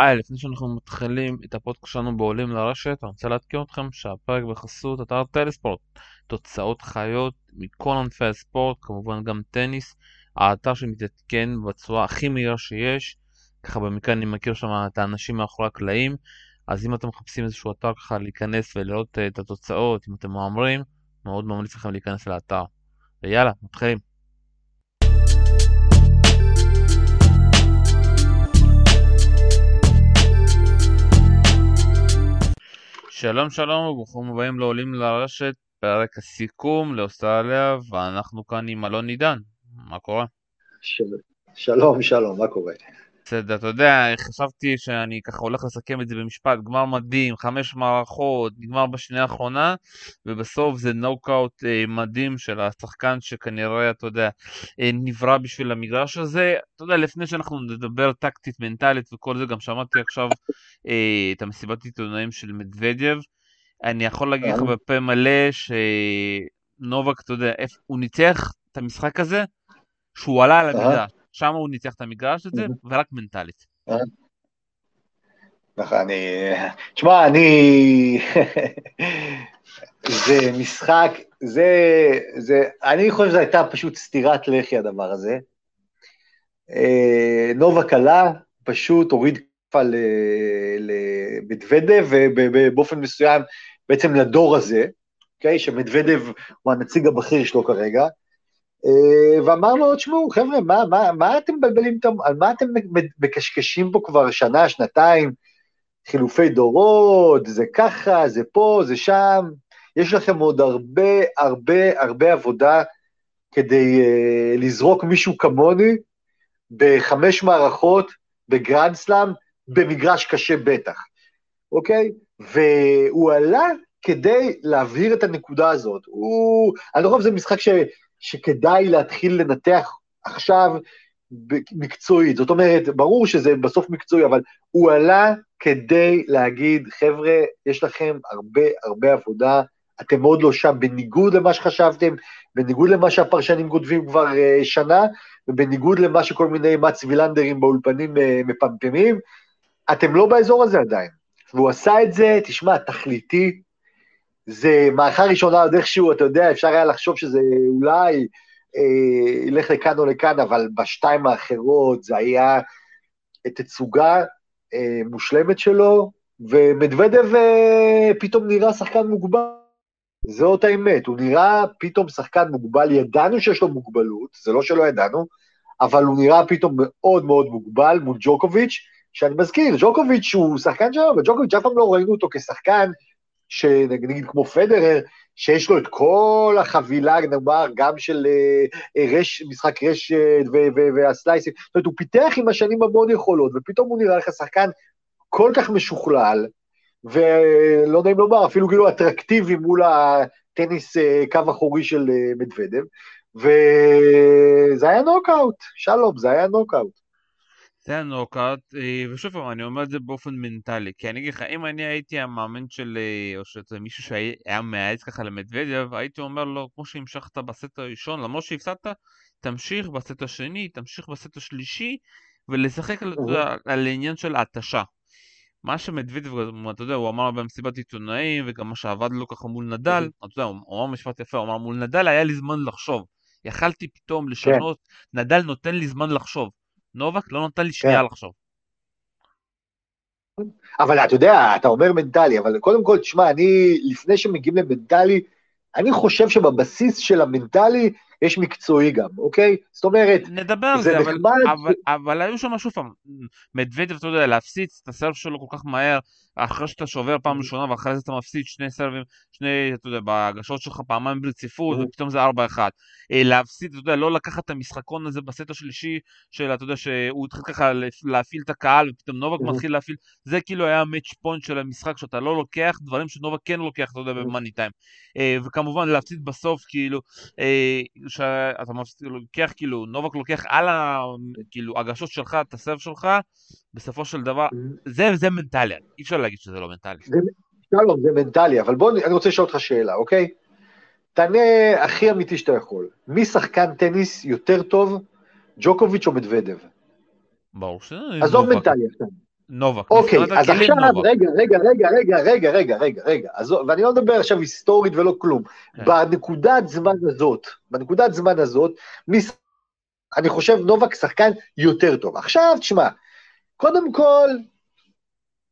היי, לפני שאנחנו מתחילים את הפודקאסט שלנו בעולים לרשת, אני רוצה לעדכן אתכם שהפרק בחסות אתר טלספורט, תוצאות חיות מכל ענפי הספורט, כמובן גם טניס, האתר שמתעדכן בצורה הכי מהירה שיש, ככה במקרה אני מכיר שם את האנשים מאחורי הקלעים, אז אם אתם מחפשים איזשהו אתר ככה להיכנס ולראות את התוצאות, אם אתם מהמרים, מאוד ממליץ לכם להיכנס לאתר. ויאללה, מתחילים. שלום שלום וברוכים הבאים לעולים לרשת, פרק הסיכום לאוסטרליה, ואנחנו כאן עם אלון עידן, מה קורה? של... שלום שלום, מה קורה? בסדר, אתה יודע, חשבתי שאני ככה הולך לסכם את זה במשפט, גמר מדהים, חמש מערכות, נגמר בשנייה האחרונה, ובסוף זה נוקאוט אה, מדהים של השחקן שכנראה, אתה יודע, אה, נברא בשביל המגרש הזה. אתה יודע, לפני שאנחנו נדבר טקטית, מנטלית וכל זה, גם שמעתי עכשיו אה, את המסיבת עיתונאים של מדוודיו. אני יכול להגיד לך כן. בפה מלא שנובק, אתה יודע, הוא ניצח את המשחק הזה, שהוא עלה על המגרש. שם הוא ניצח את המגרש הזה, ורק מנטלית. נכון, אני... תשמע, אני... זה משחק, זה... זה... אני חושב שזו הייתה פשוט סטירת לחי הדבר הזה. אה, נובה קלה פשוט הוריד כפה למדוודב, ובאופן מסוים בעצם לדור הזה, אוקיי? שמדוודב הוא הנציג הבכיר שלו כרגע. אה, ואמר לו, תשמעו, חבר'ה, מה, מה, מה אתם מבלבלים, על מה אתם מקשקשים פה כבר שנה, שנתיים, חילופי דורות, זה ככה, זה פה, זה שם, יש לכם עוד הרבה, הרבה, הרבה עבודה כדי uh, לזרוק מישהו כמוני בחמש מערכות, בגרנד סלאם, במגרש קשה בטח, אוקיי? והוא עלה כדי להבהיר את הנקודה הזאת. הוא, אני לא חושב שזה משחק ש, שכדאי להתחיל לנתח עכשיו מקצועית. זאת אומרת, ברור שזה בסוף מקצועי, אבל הוא עלה כדי להגיד, חבר'ה, יש לכם הרבה הרבה עבודה, אתם עוד לא שם, בניגוד למה שחשבתם, בניגוד למה שהפרשנים כותבים כבר uh, שנה, ובניגוד למה שכל מיני מאץ וילנדרים באולפנים uh, מפמפמים, אתם לא באזור הזה עדיין. והוא עשה את זה, תשמע, תכליתי, זה מערכה ראשונה עוד איכשהו, אתה יודע, אפשר היה לחשוב שזה אולי אה, ילך לכאן או לכאן, אבל בשתיים האחרות זה היה תצוגה אה, מושלמת שלו, ומדוודב אה, פתאום נראה שחקן מוגבל. זאת האמת, הוא נראה פתאום שחקן מוגבל, ידענו שיש לו מוגבלות, זה לא שלא ידענו, אבל הוא נראה פתאום מאוד מאוד מוגבל מול ג'וקוביץ', שאני מזכיר, ג'וקוביץ' הוא שחקן שלנו, וג'וקוביץ' אף פעם לא ראינו אותו כשחקן שנגיד כמו פדרר, שיש לו את כל החבילה, נאמר, גם של uh, רש, משחק רשת והסלייסים, זאת אומרת, הוא פיתח עם השנים המון יכולות, ופתאום הוא נראה לך שחקן כל כך משוכלל, ולא נעים לומר, אפילו כאילו אטרקטיבי מול הטניס uh, קו אחורי של אה, מדוודב, וזה היה נוקאוט, שלום, זה היה נוקאוט. זה הנוקאוט, אה, ושוב פעם, אני אומר את זה באופן מנטלי, כי אני אגיד לך, אם אני הייתי המאמן של, אה, או שזה מישהו שהיה מייעץ ככה למדוודב, הייתי אומר לו, כמו שהמשכת בסט הראשון, למרות שהפסדת, תמשיך בסט השני, תמשיך בסט השלישי, ולשחק על, על העניין של ההתשה. מה שמדוודיו, אתה יודע, הוא אמר במסיבת עיתונאים, וגם מה שעבד לו ככה מול נדל, אתה יודע, הוא אמר משפט יפה, הוא אמר, מול נדל היה לי זמן לחשוב. יכלתי פתאום כן. לשנות, נדל נותן לי זמן לחשוב. נובק לא נותן לי שנייה כן. לחשוב. אבל אתה יודע, אתה אומר מנטלי, אבל קודם כל, תשמע, אני, לפני שמגיעים למנטלי, אני חושב שבבסיס של המנטלי יש מקצועי גם, אוקיי? זאת אומרת, נדבר על זה, אבל, נחמד... אבל, אבל היו שם שוב פעם, מדוודב, אתה יודע, להפסיד את הסרב שלו כל כך מהר, אחרי שאתה שובר פעם mm-hmm. ראשונה ואחרי זה אתה מפסיד שני סרבים, שני, אתה יודע, בהגשות שלך פעמיים ברציפות, mm-hmm. ופתאום זה 4-1. אה, להפסיד, אתה יודע, לא לקחת את המשחקון הזה בסט השלישי, של, אתה יודע, שהוא התחיל ככה להפעיל את הקהל, ופתאום נובק mm-hmm. מתחיל להפעיל, זה כאילו היה ה match point של המשחק, שאתה לא לוקח דברים שנובק כן לוקח, אתה יודע, במאני טיים. אה, וכמובן להפסיד בסוף, כאילו, אה, שאתה לוקח, כאילו, נובק לוקח על ה... כאילו, הגשות שלך, את הסרב שלך, בסופו של דבר, זה, זה מנטלי, אי אפשר להגיד שזה לא מנטלי. זה, שלום, זה מנטלי, אבל בוא, אני רוצה לשאול אותך שאלה, אוקיי? תענה הכי אמיתי שאתה יכול. מי שחקן טניס יותר טוב, ג'וקוביץ' או מדוודב? ברור ש... עזוב מנטלי עכשיו. נובק. אוקיי, אז עכשיו, נובק. רגע, רגע, רגע, רגע, רגע, רגע, רגע, רגע, אז, ואני לא מדבר עכשיו היסטורית ולא כלום. כן. בנקודת זמן הזאת, בנקודת זמן הזאת, אני חושב נובק שחקן יותר טוב. עכשיו, תשמע, קודם כל,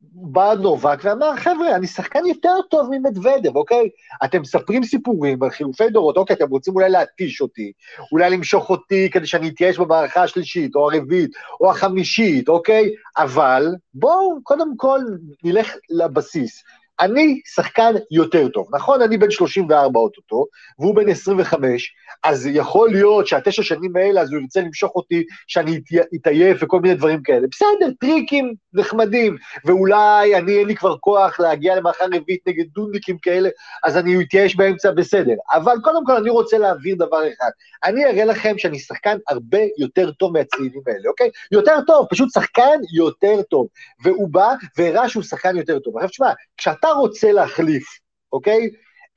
בא נובק ואמר, חבר'ה, אני שחקן יותר טוב ממדוודב, אוקיי? אתם מספרים סיפורים על חילופי דורות, אוקיי, אתם רוצים אולי להתיש אותי, אולי למשוך אותי כדי שאני אתייאש במערכה השלישית, או הרביעית, או החמישית, אוקיי? אבל בואו, קודם כל, נלך לבסיס. אני שחקן יותר טוב, נכון? אני בן 34 אוטוטו, והוא בן 25, אז יכול להיות שהתשע שנים האלה, אז הוא ירצה למשוך אותי, שאני אתעייף וכל מיני דברים כאלה. בסדר, טריקים נחמדים, ואולי אני אין לי כבר כוח להגיע למערכה רביעית נגד דודניקים כאלה, אז אני אתייאש באמצע, בסדר. אבל קודם כל אני רוצה להבהיר דבר אחד. אני אראה לכם שאני שחקן הרבה יותר טוב מהצעירים האלה, אוקיי? יותר טוב, פשוט שחקן יותר טוב. והוא בא והראה שהוא שחקן יותר טוב. עכשיו תשמע, כשאתה רוצה להחליף, אוקיי?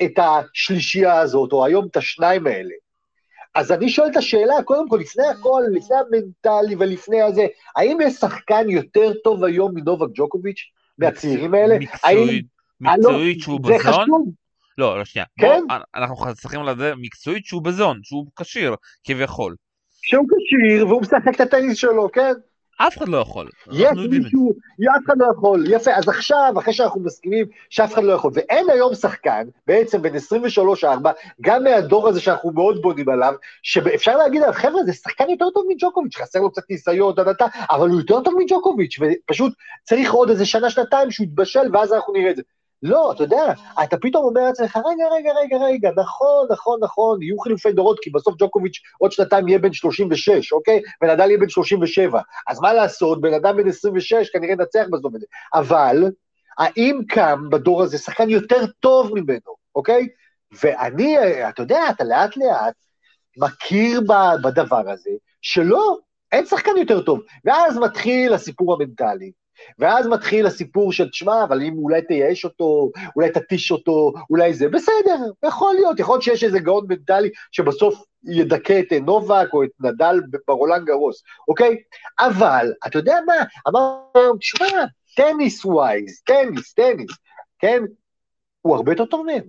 את השלישייה הזאת, או היום את השניים האלה, אז אני שואל את השאלה, קודם כל, לפני הכל, לפני המנטלי ולפני הזה, האם יש שחקן יותר טוב היום מנובק ג'וקוביץ', מהצעירים האלה? האם... מקצועית, שהוא זה בזון? חשוב, לא, לא, שנייה. כן? בוא, אנחנו צריכים לדעת מקצועית שהוא בזון, שהוא כשיר, כביכול. שהוא כשיר והוא משחק את הטניס שלו, כן? אף אחד לא יכול. יש. מישהו, אף אחד לא יכול, יפה, אז עכשיו, אחרי שאנחנו מסכימים שאף אחד לא יכול, ואין היום שחקן, בעצם בין 23-4, גם מהדור הזה שאנחנו מאוד בונים עליו, שאפשר להגיד עליו, חבר'ה, זה שחקן יותר טוב מג'וקוביץ', חסר לו קצת ניסיון, דה, אבל הוא יותר טוב מג'וקוביץ', ופשוט צריך עוד איזה שנה, שנתיים שהוא יתבשל, ואז אנחנו נראה את זה. לא, אתה יודע, אתה פתאום אומר לעצמך, רגע, רגע, רגע, רגע, נכון, נכון, נכון, יהיו חילופי דורות, כי בסוף ג'וקוביץ' עוד שנתיים יהיה בן 36, אוקיי? ונדל יהיה בן 37. אז מה לעשות, בן אדם בן 26 כנראה ינצח בסוף את זה. אבל, האם קם בדור הזה שחקן יותר טוב ממנו, אוקיי? ואני, אתה יודע, אתה לאט לאט מכיר בדבר הזה, שלא, אין שחקן יותר טוב. ואז מתחיל הסיפור המנטלי. ואז מתחיל הסיפור של, תשמע, אבל אם אולי תייאש אותו, אולי תתיש אותו, אולי זה, בסדר, יכול להיות, יכול להיות שיש איזה גאון מנטלי שבסוף ידכא את נובק או את נדל ברולאן גארוס, אוקיי? אבל, אתה יודע מה, אמרנו תשמע, tennis wise, טניס, טניס, כן? הוא הרבה יותר טוב מהם.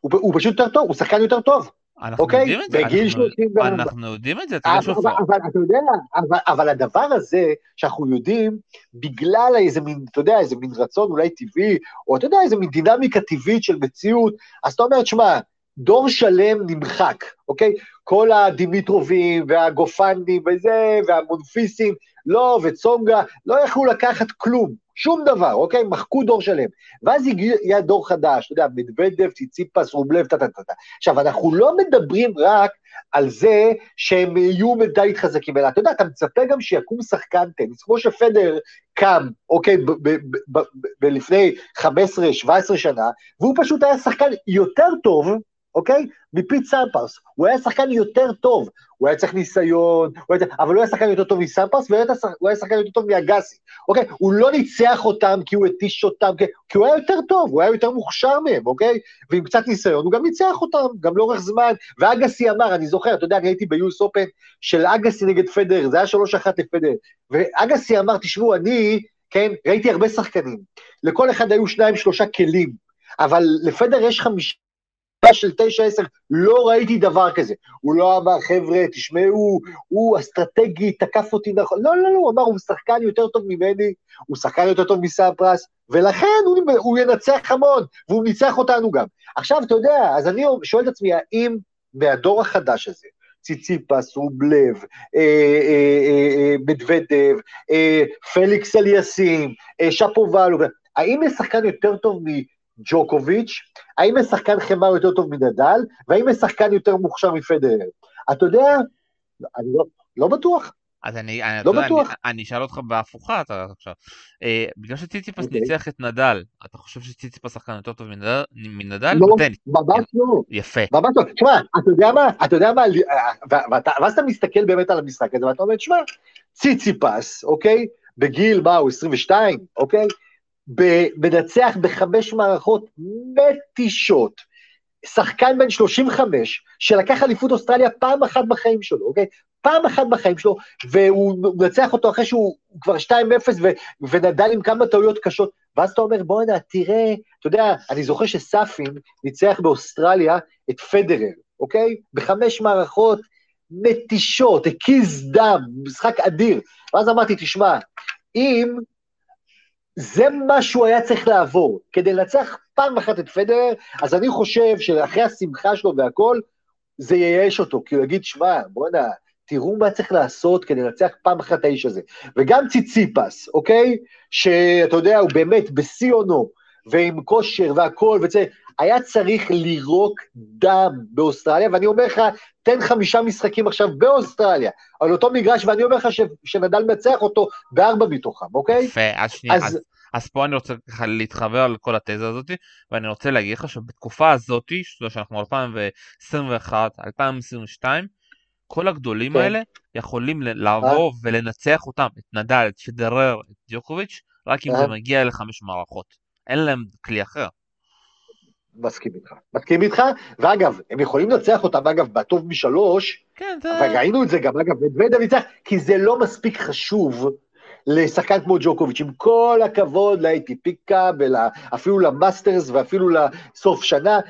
הוא, הוא פשוט יותר טוב, הוא שחקן יותר טוב, אנחנו אוקיי? יודעים את זה. בגיל אנחנו- 34. אנחנו יודעים את זה, אתה יודע אבל, שוב. אבל, אבל אתה יודע, אבל, אבל הדבר הזה שאנחנו יודעים, בגלל איזה מין, אתה יודע, איזה מין רצון אולי טבעי, או אתה יודע, איזה מין דינמיקה טבעית של מציאות, אז אתה אומר, תשמע, דור שלם נמחק, אוקיי? כל הדימיטרובים והגופנדים וזה, והמונפיסים, לא, וצונגה, לא יכלו לקחת כלום, שום דבר, אוקיי? מחקו דור שלם. ואז הגיע דור חדש, אתה יודע, מדוודב, ציציפס, רובלב, טה-טה-טה. עכשיו, אנחנו לא מדברים רק על זה שהם יהיו מדעית חזקים, אלא אתה יודע, אתה מצפה גם שיקום שחקן טניס, כמו שפדר קם, אוקיי, ב- ב- ב- ב- ב- לפני 15-17 שנה, והוא פשוט היה שחקן יותר טוב, אוקיי? מפיט סמפרס. הוא היה שחקן יותר טוב. הוא היה צריך ניסיון, הוא היה... אבל הוא היה שחקן יותר טוב מסמפרס, והוא היה, הוא היה שחקן יותר טוב מאגסי. אוקיי? הוא לא ניצח אותם כי הוא התיש אותם, כי... כי הוא היה יותר טוב, הוא היה יותר מוכשר מהם, אוקיי? ועם קצת ניסיון, הוא גם ניצח אותם, גם לאורך זמן. ואגסי אמר, אני זוכר, אתה יודע, אני הייתי ביוס אופן של אגסי נגד פדר, זה היה 3-1 לפדר. ואגסי אמר, תשמעו, אני, כן, ראיתי הרבה שחקנים. לכל אחד היו שניים, שלושה כלים. אבל לפדר יש חמישה של תשע עשר, לא ראיתי דבר כזה. הוא לא אמר, חבר'ה, תשמעו, הוא אסטרטגי, תקף אותי נכון. לא, לא, לא, הוא אמר, הוא שחקן יותר טוב ממני, הוא שחקן יותר טוב מסאפרס, ולכן הוא, הוא ינצח המון, והוא ניצח אותנו גם. עכשיו, אתה יודע, אז אני שואל את עצמי, האם מהדור החדש הזה, ציציפס, רובלב, אה, אה, אה, מדוודב, אה, פליקס אליאסים, אה, שפובלו, האם יש שחקן יותר טוב. ג'וקוביץ', האם יש שחקן חמר יותר טוב מדדל, והאם יש שחקן יותר מוכשר מפדרר? אתה יודע, אני לא, לא בטוח. אז אני, אני, לא יודע, בטוח. אני, אני אשאל אותך בהפוכה אתה עכשיו. אה, בגלל שציציפס אוקיי. ניצח את נדל, אתה חושב שציציפס שחקן יותר טוב מנדל? מנדל? לא, בטניס. ממש לא. יפה. ממש לא. תשמע, אתה יודע מה, אתה יודע מה, ואתה- ואז אתה מסתכל באמת על המשחק הזה, ואתה אומר, תשמע, ציציפס, אוקיי? בגיל, מה, הוא 22, אוקיי? מנצח בחמש מערכות מתישות. שחקן בן 35, שלקח אליפות אוסטרליה פעם אחת בחיים שלו, אוקיי? פעם אחת בחיים שלו, והוא מנצח אותו אחרי שהוא כבר 2-0 ונדל עם כמה טעויות קשות, ואז אתה אומר, בוא'נה, תראה, אתה יודע, אני זוכר שסאפין ניצח באוסטרליה את פדרר, אוקיי? בחמש מערכות מתישות, הקיז דם, משחק אדיר. ואז אמרתי, תשמע, אם זה מה שהוא היה צריך לעבור, כדי לנצח פעם אחת את פדרר, אז אני חושב שאחרי השמחה שלו והכל, זה ייאש אותו, כי הוא יגיד, שמע, בוא'נה, תראו מה צריך לעשות כדי לנצח פעם אחת את האיש הזה. וגם ציציפס, אוקיי? שאתה יודע, הוא באמת בשיא עונו, ועם כושר והכל, וזה, היה צריך לירוק דם באוסטרליה, ואני אומר לך, תן חמישה משחקים עכשיו באוסטרליה, על אותו מגרש, ואני אומר לך ש, שנדל מנצח אותו בארבע מתוכם, אוקיי? יפה, אז שנייה, אז... אז... אז פה אני רוצה ככה להתחבר לכל התזה הזאת, ואני רוצה להגיד לך שבתקופה הזאת, שאנחנו 2021, 2022, כל הגדולים כן. האלה יכולים לעבור אה? ולנצח אותם, את נדל, את פדרר, את דיוקוביץ', רק אם אה? זה מגיע לחמש מערכות. אין להם כלי אחר. מסכים איתך. מסכים איתך, ואגב, הם יכולים לנצח אותם, אגב, בטוב משלוש, כן, זה... וראינו את זה גם, אגב, מדוודב ניצח, כי זה לא מספיק חשוב לשחקן כמו ג'וקוביץ', עם כל הכבוד ל-ATP קאב, אפילו למאסטרס ואפילו לסוף שנה,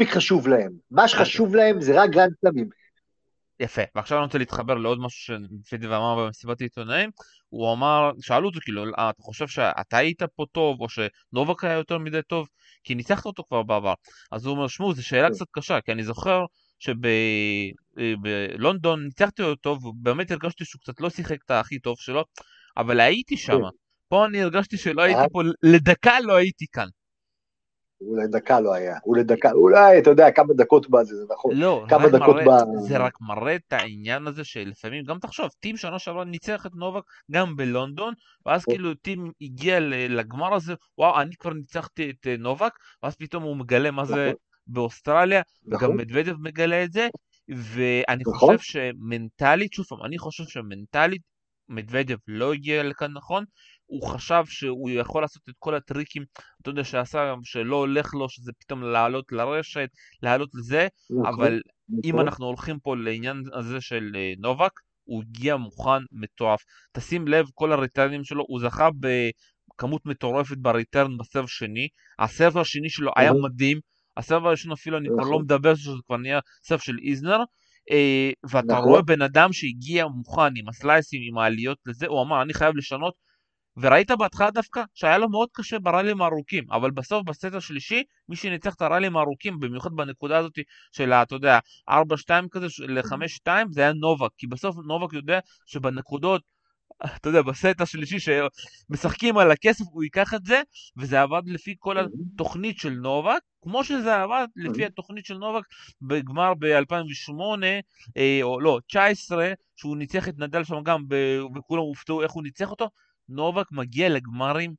מספיק חשוב להם. מה שחשוב להם זה רק גרנד סלמים. יפה, ועכשיו אני רוצה להתחבר לעוד משהו שמדוודב אמר במסיבת העיתונאים, הוא אמר, שאלו אותו כאילו, אה, אתה חושב שאתה היית פה טוב, או שנובק היה יותר מדי טוב, כי ניצחת אותו כבר בעבר. אז הוא אומר, שמעו, זו שאלה כן. קצת קשה, כי אני זוכר שבלונדון אה, ניצחתי אותו, ובאמת הרגשתי שהוא קצת לא שיחק את הכי טוב שלו, אבל הייתי שם. כן. פה אני הרגשתי שלא הייתי אה? פה, לדקה לא הייתי כאן. הוא לדקה לא היה, הוא לדקה, אולי, אתה יודע, כמה דקות בזה, זה נכון. לא, כמה דקות מראה, ב... זה רק מראה את העניין הזה שלפעמים, גם תחשוב, טים שנה שעברה ניצח את נובק גם בלונדון, ואז כאילו טים הגיע לגמר הזה, וואו, אני כבר ניצחתי את אה, נובק, ואז פתאום הוא מגלה מה זה נכון. באוסטרליה, נכון. וגם מדוודב מגלה את זה, ואני נכון. חושב שמנטלית, שוב פעם, אני חושב שמנטלית מדוודב לא הגיע לכאן נכון, הוא חשב שהוא יכול לעשות את כל הטריקים, אתה יודע, שעשה, שלא הולך לו, שזה פתאום לעלות לרשת, לעלות לזה, נכון, אבל נכון. אם אנחנו הולכים פה לעניין הזה של אה, נובק, הוא הגיע מוכן מטורף. תשים לב, כל הריטרנים שלו, הוא זכה בכמות מטורפת בריטרן בסרב שני, הסרב השני שלו היה מדהים, הסרב הראשון אפילו אני כבר לא נכון. מדבר, שזה כבר נהיה סרב של איזנר, אה, ואתה רואה בן אדם שהגיע מוכן עם הסלייסים, עם העליות לזה, הוא אמר, אני חייב לשנות, וראית בהתחלה דווקא שהיה לו מאוד קשה בראלים הארוכים, אבל בסוף בסט השלישי, מי שניצח את הראלים הארוכים, במיוחד בנקודה הזאת של, אתה יודע, 4-2 כזה ל-5-2, זה היה נובק, כי בסוף נובק יודע שבנקודות, אתה יודע, בסט השלישי שמשחקים על הכסף, הוא ייקח את זה, וזה עבד לפי כל התוכנית של נובק, כמו שזה עבד לפי התוכנית של נובק בגמר ב-2008, אה, או לא, 19, שהוא ניצח את נדל שם גם, וכולם הופתעו איך הוא ניצח אותו, נובק מגיע לגמרים,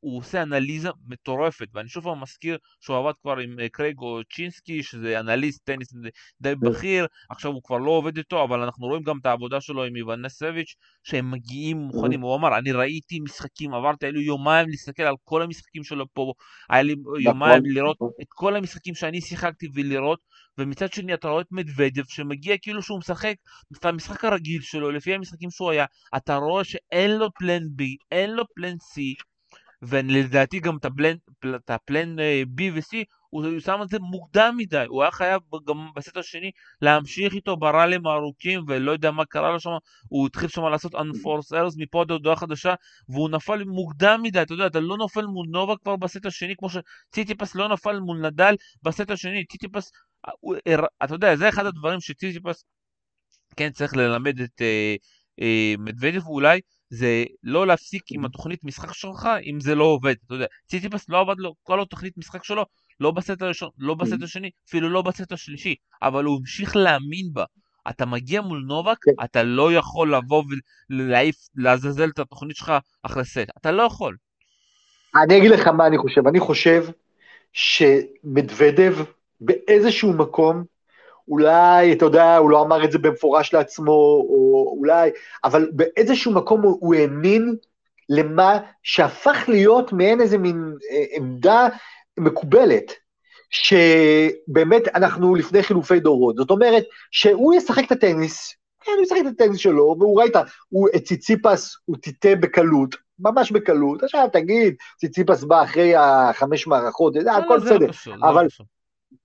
הוא עושה אנליזה מטורפת, ואני שוב פעם מזכיר שהוא עבד כבר עם אה, קרייג צ'ינסקי, שזה אנליסט טניס די כן. בכיר, עכשיו הוא כבר לא עובד איתו, אבל אנחנו רואים גם את העבודה שלו עם איוון נסביץ', שהם מגיעים מוכנים, הוא אמר, אני ראיתי משחקים, עברתי, היה לי יומיים להסתכל על כל המשחקים שלו פה, היה לי נכון, יומיים לראות נכון. את כל המשחקים שאני שיחקתי ולראות, ומצד שני אתה רואה את מדוודב שמגיע כאילו שהוא משחק את המשחק הרגיל שלו לפי המשחקים שהוא היה, אתה רואה שאין לו פלן בי, אין לו פלן סי, ולדעתי גם את הפלן אה, B ו-C הוא שם את זה מוקדם מדי, הוא היה חייב גם בסט השני להמשיך איתו בראלים הארוכים ולא יודע מה קרה לו שם, הוא התחיל שם לעשות unforced errors מפה עד הודעה חדשה והוא נפל מוקדם מדי, אתה יודע, אתה לא נופל מול נובק כבר בסט השני כמו שציטיפס לא נפל מול נדל בסט השני, ציטיפס, אתה יודע, זה אחד הדברים שציטיפס כן צריך ללמד את אה, אה, מדוודב אולי זה לא להפסיק עם התוכנית משחק שלך אם זה לא עובד, אתה יודע, ציטיפס לא עבד לו כל התוכנית משחק שלו, לא בסט הראשון, לא בסט. השני, אפילו לא בסט השלישי, אבל הוא המשיך להאמין בה. אתה מגיע מול נובק, כן. אתה לא יכול לבוא ולהעיף, לעזאזל את התוכנית שלך אחרי סט, אתה לא יכול. אני אגיד לך מה אני חושב, אני חושב שמדוודב באיזשהו מקום אולי, אתה יודע, הוא לא אמר את זה במפורש לעצמו, או אולי, אבל באיזשהו מקום הוא, הוא האמין למה שהפך להיות מעין איזה מין אה, עמדה מקובלת, שבאמת אנחנו לפני חילופי דורות. זאת אומרת, שהוא ישחק את הטניס, כן, הוא ישחק את הטניס שלו, והוא ראית, הוא, את ציציפס הוא טיטה בקלות, ממש בקלות. עכשיו תגיד, ציציפס בא אחרי החמש מערכות, זה הכל לא, לא בסדר, לא אבל.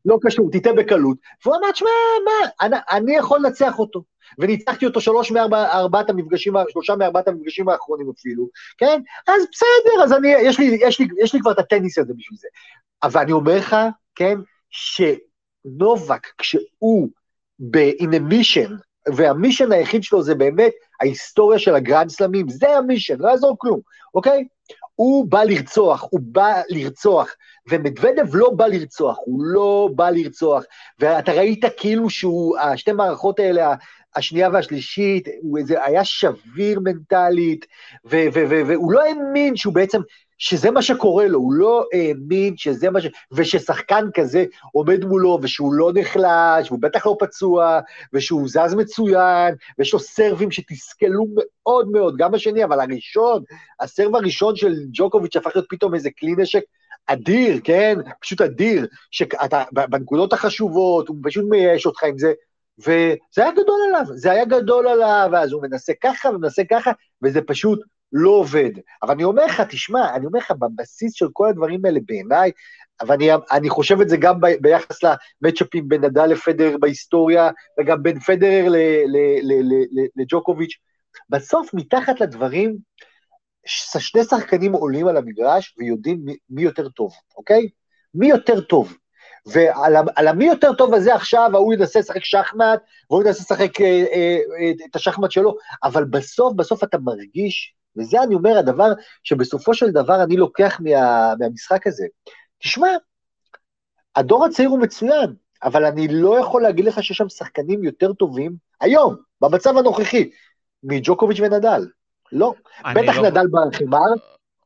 לא קשור, טיטה בקלות. והוא אמר, תשמע, מה, אני, אני יכול לנצח אותו. וניצחתי אותו שלוש מארבע, ארבעת המפגשים, שלושה מארבעת המפגשים האחרונים אפילו, כן? אז בסדר, אז אני, יש לי, יש לי, יש לי כבר את הטניס הזה בשביל זה. אבל אני אומר לך, כן, שנובק, כשהוא ב-in a mission, והמישן היחיד שלו זה באמת ההיסטוריה של הגרנד סלמים, זה המישן, לא יעזור כלום, אוקיי? הוא בא לרצוח, הוא בא לרצוח, ומדוודב לא בא לרצוח, הוא לא בא לרצוח, ואתה ראית כאילו שהוא, השתי מערכות האלה, השנייה והשלישית, איזה, היה שביר מנטלית, והוא לא האמין שהוא בעצם, שזה מה שקורה לו, הוא לא האמין שזה מה ש... וששחקן כזה עומד מולו, ושהוא לא נחלש, והוא בטח לא פצוע, ושהוא זז מצוין, ויש לו סרבים שתסכלו מאוד מאוד, גם השני, אבל הראשון, הסרב הראשון של ג'וקוביץ' הפך להיות פתאום איזה כלי נשק אדיר, כן? פשוט אדיר, שאתה, בנקודות החשובות, הוא פשוט מייאש אותך עם זה, וזה היה גדול עליו, זה היה גדול עליו, ואז הוא מנסה ככה ומנסה ככה, וזה פשוט לא עובד. אבל אני אומר לך, תשמע, אני אומר לך, בבסיס של כל הדברים האלה בעיניי, ואני אני חושב את זה גם ב, ביחס למצ'אפים בין נדל לפדרר בהיסטוריה, וגם בין פדרר לג'וקוביץ', בסוף מתחת לדברים, שני שחקנים עולים על המגרש ויודעים מי, מי יותר טוב, אוקיי? מי יותר טוב. ועל המי יותר טוב הזה עכשיו, ההוא ינסה לשחק שחמט, והוא ינסה לשחק אה, אה, אה, את השחמט שלו, אבל בסוף, בסוף אתה מרגיש, וזה אני אומר, הדבר שבסופו של דבר אני לוקח מה, מהמשחק הזה. תשמע, הדור הצעיר הוא מצוין, אבל אני לא יכול להגיד לך שיש שם שחקנים יותר טובים, היום, במצב הנוכחי, מג'וקוביץ' ונדל. לא. בטח לא- נדל בחימר,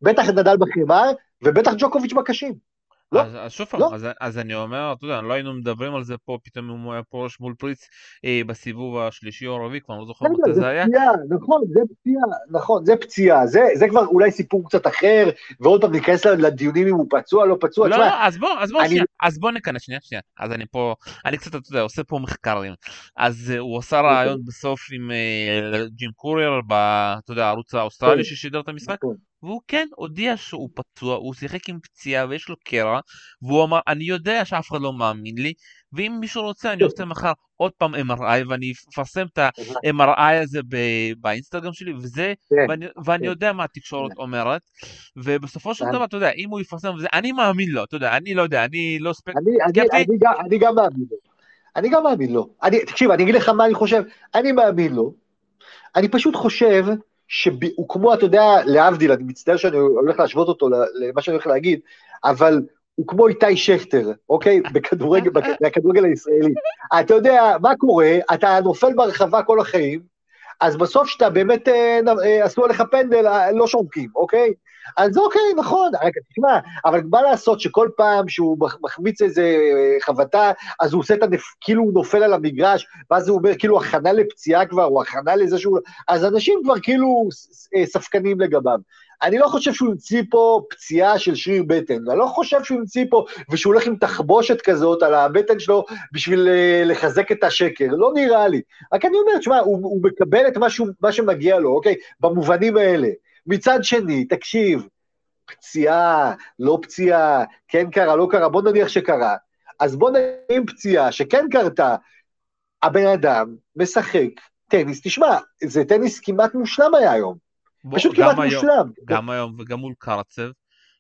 בטח נדל בחימר, ובטח ג'וקוביץ' בקשים. לא, אז, אז שוב פעם, לא. אז, אז אני אומר, אתה יודע, לא היינו מדברים על זה פה, פתאום אם הוא היה פורש מול פריץ אה, בסיבוב השלישי או הרביעי, כבר לא זוכר מתי זה היה. פציעה, נכון, זה פציעה, נכון, זה פציעה, זה, זה כבר אולי סיפור קצת אחר, ועוד פעם ניכנס לדיונים אם הוא פצוע, לא פצוע, לא, תשמע, לא, אז בוא, אז בוא, אני- שנייה, אז בוא ניכנס, שנייה, שנייה, אז אני פה, אני קצת, אתה יודע, עושה פה מחקרים, אז אה, הוא עשה ריאיון בסוף עם אה, ג'ים קורייר, אתה יודע, הערוץ האוסטרלי כן. ששידר את המשחק, נכון. והוא כן הודיע שהוא פצוע, הוא שיחק עם פציעה ויש לו קרע, והוא אמר, אני יודע שאף אחד לא מאמין לי, ואם מישהו רוצה אני עושה מחר עוד פעם MRI, ואני אפרסם את ה-MRI הזה באינסטגרם שלי, וזה, כן, ואני, ואני כן. יודע מה התקשורת אומרת, ובסופו של. דבר, אתה יודע, אם הוא יפרסם וזה, אני מאמין לו, אתה יודע, אני לא יודע, אני לא ספק... אני, אני, סקפטי? אני, גם, אני גם מאמין לו. אני גם מאמין לו. אני, תקשיב, אני אגיד לך מה אני חושב. אני מאמין לו. אני פשוט חושב שהוא כמו, אתה יודע, להבדיל, אני מצטער שאני הולך להשוות אותו למה שאני הולך להגיד, אבל הוא כמו איתי שכטר, אוקיי? בכדורגל, בכ- בכדורגל הישראלי. אתה יודע, מה קורה? אתה נופל ברחבה כל החיים, אז בסוף שאתה באמת, אה, אה, עשו עליך פנדל, אה, לא שורקים, אוקיי? אז אוקיי, נכון, רק תשמע, אבל מה לעשות שכל פעם שהוא מח- מחמיץ איזה אה, חבטה, אז הוא עושה את הנפ... כאילו הוא נופל על המגרש, ואז הוא אומר כאילו הכנה לפציעה כבר, או הכנה לזה שהוא... אז אנשים כבר כאילו אה, ספקנים לגביו. אני לא חושב שהוא המציא פה פציעה של שריר בטן, אני לא חושב שהוא המציא פה, ושהוא הולך עם תחבושת כזאת על הבטן שלו בשביל אה, לחזק את השקר, לא נראה לי. רק אני אומר, תשמע, הוא, הוא מקבל את מה, שהוא, מה שמגיע לו, אוקיי? במובנים האלה. מצד שני, תקשיב, פציעה, לא פציעה, כן קרה, לא קרה, בוא נניח שקרה. אז בוא נגיד פציעה שכן קרתה, הבן אדם משחק טניס, תשמע, זה טניס כמעט מושלם היה היום, בוא, פשוט כמעט היום, מושלם. גם היום וגם מול קרצב,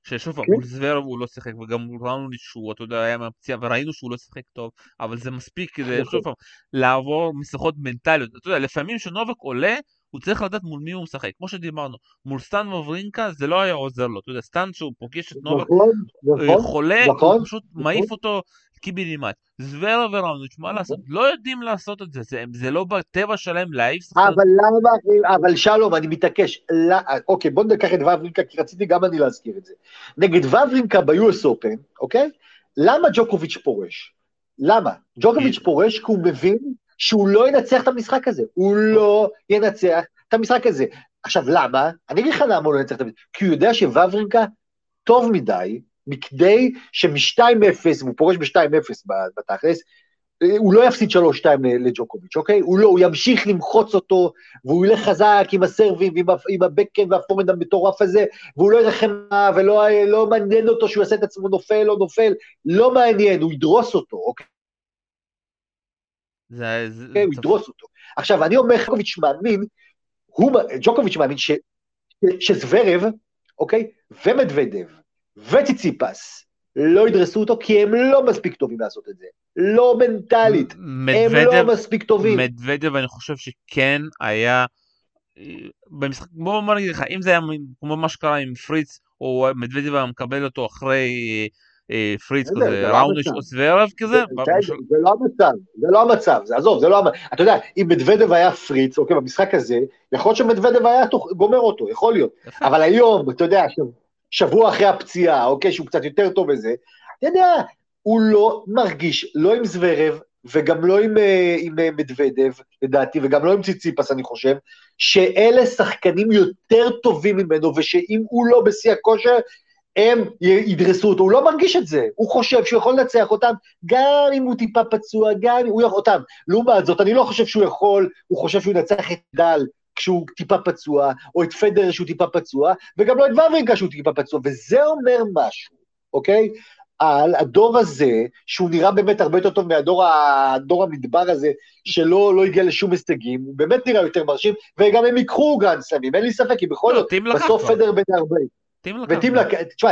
ששוב פעם, כן. מול זוורב הוא לא שיחק, וגם מול ראונליץ' שהוא, אתה יודע, היה מהפציעה, וראינו שהוא לא שיחק טוב, אבל זה מספיק כדי, נכון. שוב פעם, לעבור משיחות מנטליות. אתה יודע, לפעמים כשנובק עולה, הוא צריך לדעת מול מי הוא משחק. כמו שדיברנו, מול סטן וברינקה זה לא היה עוזר לו. אתה יודע, סטן שהוא פוגש את נובק נכון, אה, נכון, חולה, נכון, הוא פשוט נכון. מעיף אותו קיבינימט. זוורב וראונליץ', מה לעשות? לא יודעים לעשות את זה, זה, זה לא בטבע שלהם להעיף שחקן. אבל למה, אבל שלום, אני מתעקש, לא, אוקיי, בוא ניקח את וברינקה, כי רציתי גם אני להזכיר את זה. נגד וברינקה ב-US Open, אוקיי? למה ג'וקוביץ' פורש? למה? ג'וקוביץ' פורש כי הוא מבין שהוא לא ינצח את המשחק הזה. הוא לא ינצח את המשחק הזה. עכשיו, למה? אני אגיד לך למה הוא לא ינצח את המשחק. כי הוא יודע שוורינקה טוב מדי, מכדי שמ-2-0, והוא פורש ב-2-0 בתכלס, הוא לא יפסיד 3-2 לג'וקוביץ', אוקיי? הוא לא, הוא ימשיך למחוץ אותו, והוא ילך חזק עם הסרבים ועם, עם הבקן והפורמנט המטורף הזה, והוא לא ירחם ולא לא מעניין אותו שהוא יעשה את עצמו נופל או נופל, לא מעניין, הוא ידרוס אותו, אוקיי? זה, אוקיי, הוא ידרוס אותו. עכשיו, אני אומר, ג'וקוביץ' מאמין, הוא, ג'וקוביץ' מאמין ש, שזוורב, אוקיי? ומדוודב וציציפס לא ידרסו אותו, כי הם לא מספיק טובים לעשות את זה. לא מנטלית, מדוודב, הם לא מספיק טובים. מדוודב, אני חושב שכן היה, במשחק, בוא נגיד לך, אם זה היה כמו מה שקרה עם פריץ, או מדוודב היה מקבל אותו אחרי אה, פריץ כזה, לא ראונד שעות וערב כזה. זה לא המצב, זה לא המצב, זה עזוב, זה לא המצב. אתה יודע, אם מדוודב היה פריץ, אוקיי, במשחק הזה, יכול להיות שמדוודב היה גומר אותו, יכול להיות. אבל היום, אתה יודע, שבוע אחרי הפציעה, אוקיי, שהוא קצת יותר טוב וזה, אתה יודע, הוא לא מרגיש, לא עם זוורב, וגם לא עם, אה, עם אה, מדוודב, לדעתי, וגם לא עם ציציפס, אני חושב, שאלה שחקנים יותר טובים ממנו, ושאם הוא לא בשיא הכושר, הם ידרסו אותו, הוא לא מרגיש את זה, הוא חושב שהוא יכול לנצח אותם, גם אם הוא טיפה פצוע, גם אם הוא יכול, אותם. לעומת זאת, אני לא חושב שהוא יכול, הוא חושב שהוא ינצח את נדל כשהוא טיפה פצוע, או את פדר שהוא טיפה פצוע, וגם לא את ואוורינקה שהוא טיפה פצוע, וזה אומר משהו, אוקיי? על הדור הזה, שהוא נראה באמת הרבה יותר טוב מהדור הדור המדבר הזה, שלא לא הגיע לשום הישגים, הוא באמת נראה יותר מרשים, וגם הם ייקחו גרנד סלמים, אין לי ספק, כי בכל לא, זאת, בסוף פדר בן 40. וטים לקח. תשמע,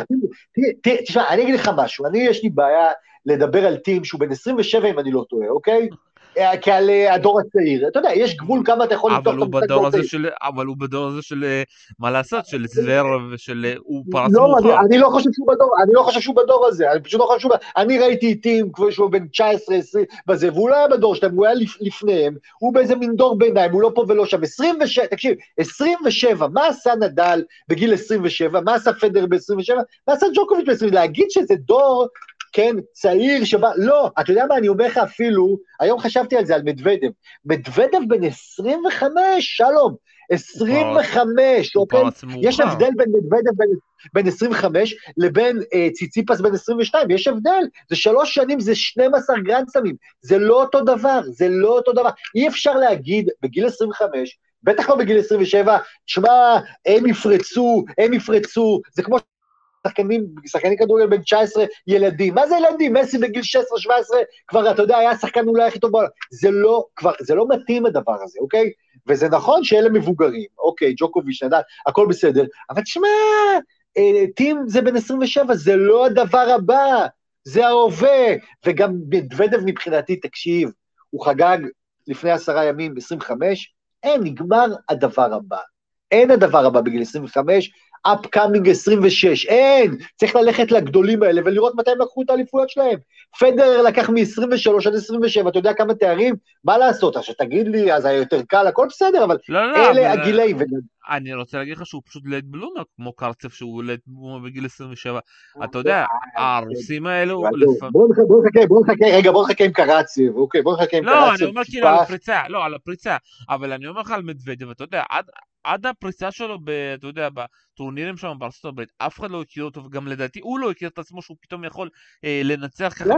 תשמע, אני אגיד לך משהו, אני יש לי בעיה לדבר על טים שהוא בן 27 אם אני לא טועה, אוקיי? אה, כעל אה, הדור הצעיר. אתה יודע, יש גבול כמה אתה יכול לפתוח את המשחק של... אבל הוא בדור הזה של, אה, מה לעשות, של זוור ושל... הוא פרץ לא, מאוחר. לא, אני לא חושב שהוא בדור, אני לא חושב שהוא בדור הזה, אני פשוט לא חושב שהוא... אני ראיתי טים כבר שהוא בן 19, 20, בזה, והוא לא היה בדור שלהם, הוא היה לפניהם, הוא באיזה מין דור ביניים, הוא לא פה ולא שם. 27, תקשיב, 27, מה עשה נדל בגיל 27? מה עשה פדר ב-27? מה עשה ג'וקוביץ' ב-27? להגיד שזה דור כן, צעיר שבא, לא, אתה יודע מה, אני אומר לך אפילו, היום חשבתי על זה, על מדוודב. מדוודב בן 25, שלום, 25, אוקיי? יש הבדל בין מדוודב בן, בן 25 לבין אה, ציציפס בן 22, יש הבדל. זה שלוש שנים, זה 12 גרנדסמים, זה לא אותו דבר, זה לא אותו דבר. אי אפשר להגיד בגיל 25, בטח לא בגיל 27, שמע, הם יפרצו, הם יפרצו, זה כמו שחקנים, שחקני כדורגל בן 19 ילדים. מה זה ילדים? מסי בגיל 16-17 כבר, אתה יודע, היה השחקן אולי הכי טוב בעולם. זה לא, כבר, זה לא מתאים הדבר הזה, אוקיי? וזה נכון שאלה מבוגרים, אוקיי, ג'וקוביץ', נדל, הכל בסדר, אבל תשמע, אה, טים זה בן 27, זה לא הדבר הבא, זה ההווה. וגם מדוודב מבחינתי, תקשיב, הוא חגג לפני עשרה ימים, 25, אין, נגמר הדבר הבא. אין הדבר הבא בגיל 25, upcoming 26, אין, צריך ללכת לגדולים האלה ולראות מתי הם לקחו את האליפויות שלהם. פדרר לקח מ-23 עד 27, אתה יודע כמה תארים? מה לעשות, עכשיו תגיד לי, אז היה יותר קל, הכל בסדר, אבל לא, לא, אלה אבל... הגילאים. אני רוצה להגיד לך שהוא פשוט לט בלומר, כמו קרצף שהוא לט בלומר בגיל 27. אתה יודע, הרוסים האלו... בוא נחכה, בוא נחכה, רגע, בוא נחכה עם קרצב, אוקיי, בוא נחכה עם קרצב. לא, אני אומר כאילו על הפריצה, לא, על הפריצה, אבל אני אומר לך על מדוודב, אתה יודע, עד הפריצה שלו, אתה יודע, בטורנירים שם בארצות הברית, אף אחד לא הכיר אותו, וגם לדעתי הוא לא הכיר את עצמו שהוא פתאום יכול אה, לנצח ככה.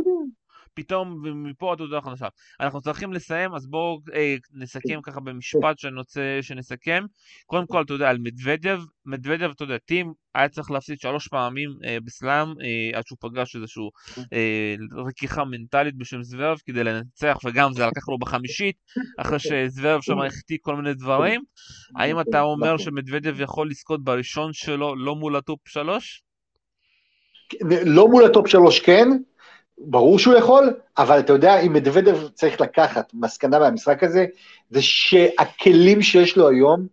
פתאום מפה עד הודעה חדשה. אנחנו צריכים לסיים, אז בואו אה, נסכם ככה במשפט שאני רוצה שנסכם. קודם כל, אתה יודע, על מדוודב, מדוודב, אתה יודע, טים היה צריך להפסיד שלוש פעמים אה, בסלאם, אה, עד שהוא פגש איזושהי אה, רכיכה מנטלית בשם זוורב כדי לנצח, וגם זה לקח לו בחמישית, אחרי שזוורב שם החטיא כל מיני דברים. האם אתה אומר שמדוודב יכול לזכות בראשון שלו לא מול הטופ שלוש? לא מול הטופ שלוש כן, ברור שהוא יכול, אבל אתה יודע, אם מדוודב צריך לקחת מסקנה מהמשחק הזה, זה שהכלים שיש לו היום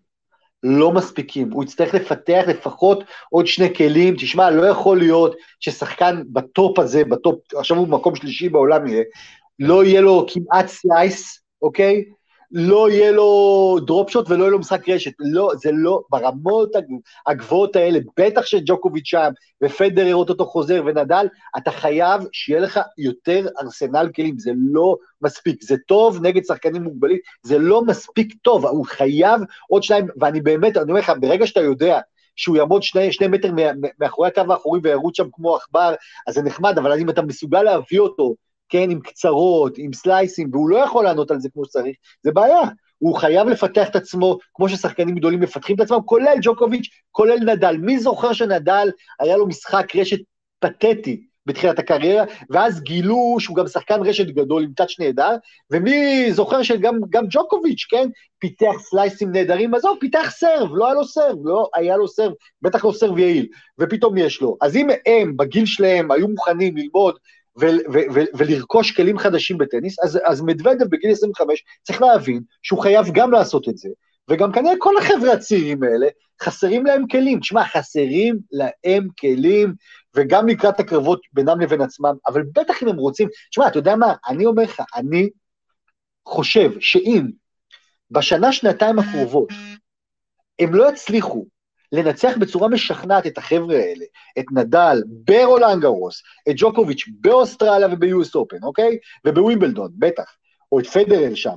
לא מספיקים. הוא יצטרך לפתח לפחות עוד שני כלים. תשמע, לא יכול להיות ששחקן בטופ הזה, בטופ, עכשיו הוא במקום שלישי בעולם יהיה, לא יהיה לו כמעט slice, אוקיי? לא יהיה לו drop shot ולא יהיה לו משחק רשת. לא, זה לא, ברמות הגבוהות האלה, בטח שג'וקוביץ' שם, ופדר נראה אותו חוזר, ונדל, אתה חייב שיהיה לך יותר ארסנל כלים, זה לא מספיק. זה טוב נגד שחקנים מוגבלים, זה לא מספיק טוב, הוא חייב עוד שניים, ואני באמת, אני אומר לך, ברגע שאתה יודע, שהוא יעמוד שני, שני מטר מאחורי הקו האחורי וירוץ שם כמו עכבר, אז זה נחמד, אבל אם אתה מסוגל להביא אותו כן, עם קצרות, עם סלייסים, והוא לא יכול לענות על זה כמו שצריך, זה בעיה. הוא חייב לפתח את עצמו כמו ששחקנים גדולים מפתחים את עצמם, כולל ג'וקוביץ', כולל נדל. מי זוכר שנדל, היה לו משחק רשת פתטי בתחילת הקריירה, ואז גילו שהוא גם שחקן רשת גדול עם טאץ' נהדר, ומי זוכר שגם ג'וקוביץ', כן, פיתח סלייסים נהדרים, עזוב, פיתח סרב, לא היה לו סרב, לא היה לו סרב, בטח לא סרב יעיל, ופתאום יש לו. אז אם הם, בגיל שלהם, היו מוכנים ללמוד ו- ו- ו- ולרכוש כלים חדשים בטניס, אז, אז מדוודב בגיל 25 צריך להבין שהוא חייב גם לעשות את זה, וגם כנראה כל החבר'ה הצעירים האלה, חסרים להם כלים. תשמע, חסרים להם כלים, וגם לקראת הקרבות בינם לבין עצמם, אבל בטח אם הם רוצים, תשמע, אתה יודע מה, אני אומר לך, אני חושב שאם בשנה, שנתיים הקרובות הם לא יצליחו לנצח בצורה משכנעת את החבר'ה האלה, את נדל ברולנד גרוס, את ג'וקוביץ' באוסטרליה וביוס אופן, אוקיי? ובווימבלדון, בטח, או את פדרל שם.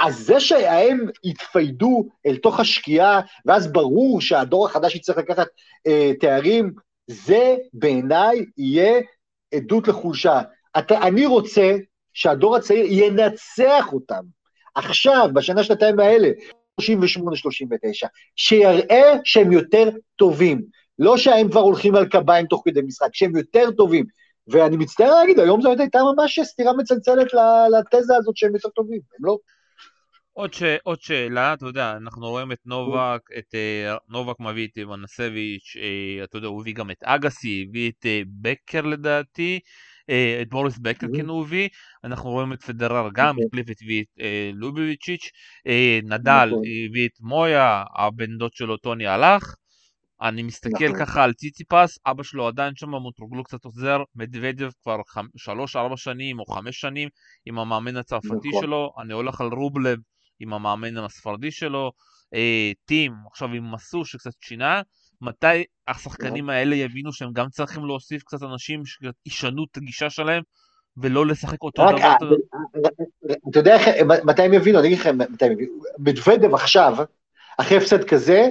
אז זה שהם יתפיידו אל תוך השקיעה, ואז ברור שהדור החדש יצטרך לקחת אה, תארים, זה בעיניי יהיה עדות לחולשה. אתה, אני רוצה שהדור הצעיר ינצח אותם. עכשיו, בשנה, שנתיים האלה, 38-39, שיראה שהם יותר טובים. לא שהם כבר הולכים על קביים תוך כדי משחק, שהם יותר טובים. ואני מצטער להגיד, היום זו הייתה ממש סתירה מצלצלת לתזה הזאת שהם יותר טובים, הם לא. עוד, ש... עוד שאלה, אתה יודע, אנחנו רואים את נובק, את uh, נובק מביא את ונסביץ', uh, אתה יודע, הוא הביא גם את אגסי, הביא את uh, בקר לדעתי, את בוריס בקר הוא הביא, אנחנו רואים את פדרר גם, קליפט הביא את uh, לוביביצ'יץ', uh, נדל נכון. הביא את מויה, הבן דוד שלו טוני הלך. אני מסתכל נכון. ככה על ציציפס, אבא שלו עדיין שם, מוטרוגלו קצת עוזר, מדוודב כבר שלוש, ארבע שנים או חמש שנים עם המאמן הצרפתי נכון. שלו, אני הולך על רובלב עם המאמן הספרדי שלו, אה, טים, עכשיו עם מסו שקצת שינה, מתי השחקנים האלה יבינו שהם גם צריכים להוסיף קצת אנשים שישנו את הגישה שלהם ולא לשחק אותו דבר? אה, אתה יודע מתי הם יבינו? אני אגיד לכם מתי הם יבינו. מדוודב עכשיו, אחרי הפסד כזה,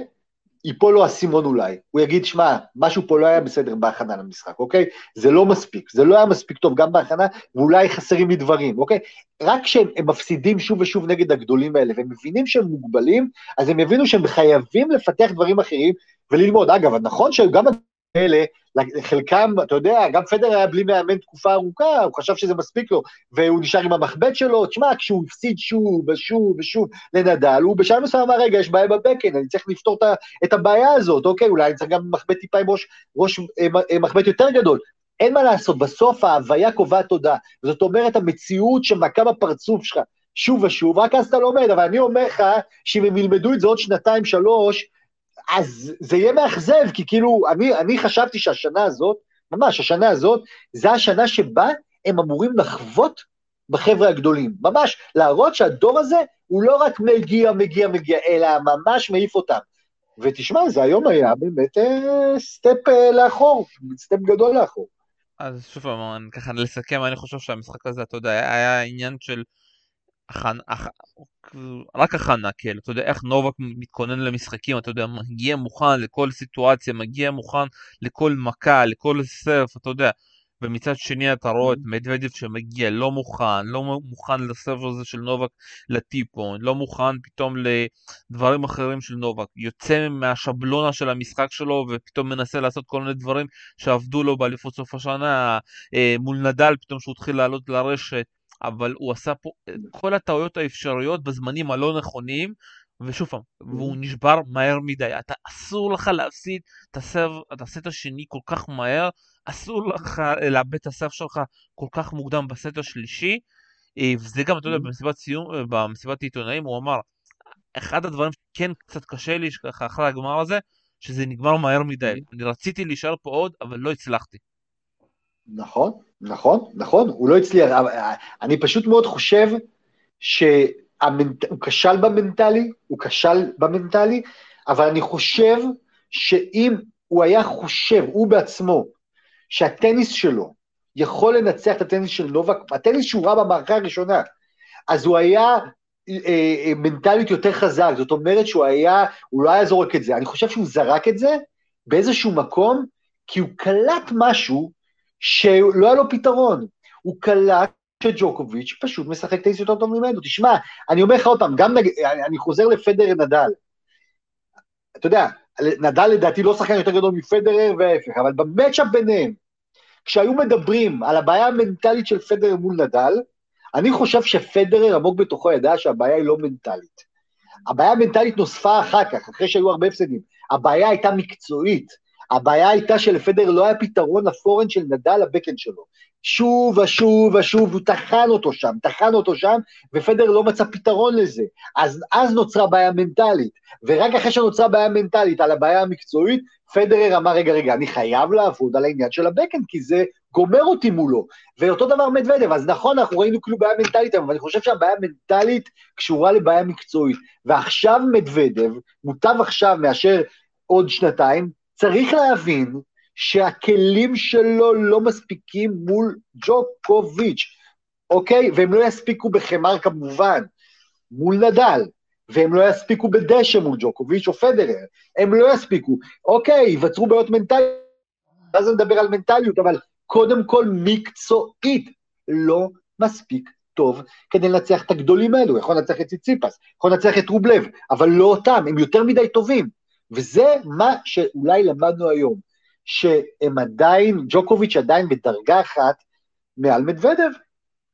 ייפול לו האסימון אולי, הוא יגיד, שמע, משהו פה לא היה בסדר בהכנה למשחק, אוקיי? זה לא מספיק, זה לא היה מספיק טוב גם בהכנה, ואולי חסרים לי דברים, אוקיי? רק כשהם מפסידים שוב ושוב נגד הגדולים האלה, והם מבינים שהם מוגבלים, אז הם יבינו שהם חייבים לפתח דברים אחרים וללמוד. אגב, נכון שגם האלה, חלקם, אתה יודע, גם פדר היה בלי מאמן תקופה ארוכה, הוא חשב שזה מספיק לו, והוא נשאר עם המחבט שלו, תשמע, כשהוא הפסיד שוב ושוב ושוב לנדל, הוא בשעה מסוים אמר, רגע, יש בעיה בבקן, אני צריך לפתור את הבעיה הזאת, אוקיי, אולי אני צריך גם מחבט טיפה עם ראש, ראש אה, אה, מחבט יותר גדול. אין מה לעשות, בסוף ההוויה קובעת תודה. זאת אומרת, המציאות שמכה בפרצוף שלך שוב ושוב, רק אז אתה לומד, אבל אני אומר לך, שאם הם ילמדו את זה עוד שנתיים, שלוש, אז זה יהיה מאכזב, כי כאילו, אני, אני חשבתי שהשנה הזאת, ממש, השנה הזאת, זה השנה שבה הם אמורים לחוות בחבר'ה הגדולים. ממש, להראות שהדור הזה הוא לא רק מגיע, מגיע, מגיע, אלא ממש מעיף אותם. ותשמע, זה היום היה באמת אה, step אה, לאחור, step גדול לאחור. אז שוב פעם, ככה לסכם, אני חושב שהמשחק הזה, אתה יודע, היה עניין של הכנה, רק הכנה, כאילו, אתה יודע איך נובק מתכונן למשחקים, אתה יודע, מגיע מוכן לכל סיטואציה, מגיע מוכן לכל מכה, לכל serve, אתה יודע, ומצד שני אתה רואה את מדוודף שמגיע לא מוכן, לא מוכן ל serve הזה של נובק לטיפון, לא מוכן פתאום לדברים אחרים של נובק, יוצא מהשבלונה של המשחק שלו ופתאום מנסה לעשות כל מיני דברים שעבדו לו באליפות סוף השנה, אה, מול נדל פתאום שהוא התחיל לעלות לרשת, אבל הוא עשה פה את כל הטעויות האפשריות בזמנים הלא נכונים, ושוב פעם, והוא נשבר מהר מדי. אתה אסור לך להפסיד את הסט השני כל כך מהר, אסור לך לאבד את הסרב שלך כל כך מוקדם בסט השלישי, אה, וזה גם, אתה יודע, במסיבת סיום, אה, במסיבת עיתונאים הוא אמר, אחד הדברים שכן קצת קשה לי ככה אחרי הגמר הזה, שזה נגמר מהר מדי. אני רציתי להישאר פה עוד, אבל לא הצלחתי. נכון, נכון, נכון, הוא לא הצליח. אני פשוט מאוד חושב שהוא כשל במנטלי, הוא כשל במנטלי, אבל אני חושב שאם הוא היה חושב, הוא בעצמו, שהטניס שלו יכול לנצח את הטניס של נובק, הטניס שהוא רע במערכה הראשונה, אז הוא היה אה, אה, מנטלית יותר חזק, זאת אומרת שהוא היה, הוא לא היה זורק את זה, אני חושב שהוא זרק את זה באיזשהו מקום, כי הוא קלט משהו שלא היה לו פתרון. הוא קלט שג'וקוביץ' פשוט משחק טניס יותר טוב ממנו. תשמע, אני אומר לך עוד פעם, גם נג... אני חוזר לפדר נדל. אתה יודע, נדל לדעתי לא שחקן יותר גדול מפדרר וההפך, אבל במצ'אפ ביניהם, כשהיו מדברים על הבעיה המנטלית של פדרר מול נדל, אני חושב שפדרר עמוק בתוכו ידע שהבעיה היא לא מנטלית. הבעיה המנטלית נוספה אחר כך, אחרי שהיו הרבה הפסדים. הבעיה הייתה מקצועית. הבעיה הייתה שלפדר לא היה פתרון לפורן של נדל לבקן שלו. שוב ושוב ושוב, הוא טחן אותו שם, טחן אותו שם, ופדר לא מצא פתרון לזה. אז אז נוצרה בעיה מנטלית, ורק אחרי שנוצרה בעיה מנטלית על הבעיה המקצועית, פדרר אמר, רגע, רגע, אני חייב לעבוד על העניין של הבקן, כי זה גומר אותי מולו. ואותו דבר מדוודב, אז נכון, אנחנו ראינו כאילו בעיה מנטלית, אבל אני חושב שהבעיה המנטלית קשורה לבעיה מקצועית. ועכשיו מדוודב, מוטב עכשיו מאשר עוד שנתיים, צריך להבין שהכלים שלו לא מספיקים מול ג'וקוביץ', אוקיי? והם לא יספיקו בחמר כמובן, מול נדל, והם לא יספיקו בדשא מול ג'וקוביץ' או פדרר, הם לא יספיקו. אוקיי, ייווצרו בעיות מנטליות, ואז נדבר על מנטליות, אבל קודם כל מקצועית, לא מספיק טוב כדי לנצח את הגדולים האלו, יכול לנצח את ציציפס, יכול לנצח את רובלב, אבל לא אותם, הם יותר מדי טובים. וזה מה שאולי למדנו היום, שהם עדיין, ג'וקוביץ' עדיין בדרגה אחת מעל מדוודב.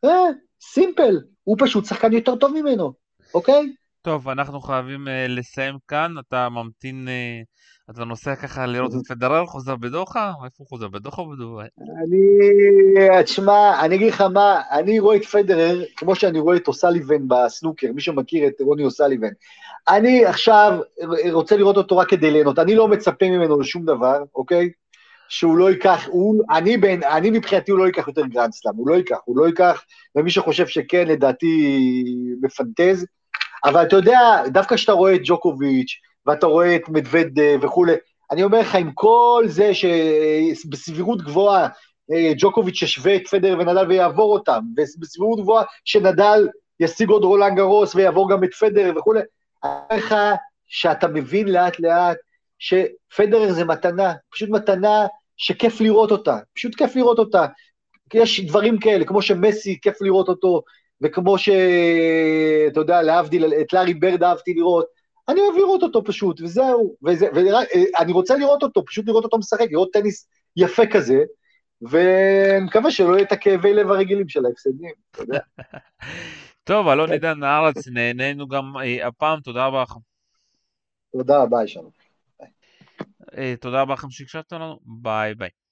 אה, סימפל, הוא פשוט שחקן יותר טוב ממנו, אוקיי? טוב, אנחנו חייבים uh, לסיים כאן, אתה ממתין, uh, אתה נוסע ככה לראות את פדרר, חוזר בדוחה? איפה הוא חוזר? בדוחה או בדובאי? אני, תשמע, אני אגיד לך מה, אני רואה את פדרר כמו שאני רואה את אוסליבן בסנוקר, מי שמכיר את רוני אוסליבן. אני עכשיו רוצה לראות אותו רק כדי ליהנות, אני לא מצפה ממנו לשום דבר, אוקיי? שהוא לא ייקח, הוא, אני, בין, אני מבחינתי הוא לא ייקח יותר גרנדסלאם, הוא לא ייקח, הוא לא ייקח, ומי שחושב שכן, לדעתי, מפנטז. אבל אתה יודע, דווקא כשאתה רואה את ג'וקוביץ', ואתה רואה את מדווד וכולי, אני אומר לך, עם כל זה שבסבירות גבוהה אה, ג'וקוביץ' ישווה את פדר ונדל ויעבור אותם, ובסבירות גבוהה שנדל ישיג עוד רולנד גרוס ויעבור גם את פדר וכולי, אני אומר לך שאתה מבין לאט לאט שפדרר זה מתנה, פשוט מתנה שכיף לראות אותה, פשוט כיף לראות אותה. יש דברים כאלה, כמו שמסי, כיף לראות אותו, וכמו ש... אתה יודע, להבדיל, את לארי ברד אהבתי לראות, אני אוהב לראות אותו פשוט, וזהו. וזה, ואני רוצה לראות אותו, פשוט לראות אותו משחק, לראות טניס יפה כזה, ואני מקווה שלא יהיה את הכאבי לב הרגילים של ההפסדים, אתה יודע. טוב, אלון עידן הארץ, נהנינו גם אה, הפעם, תודה רבה לכם. תודה רבה, ישנו. אה, תודה רבה לכם שהקשבתם לנו, ביי ביי.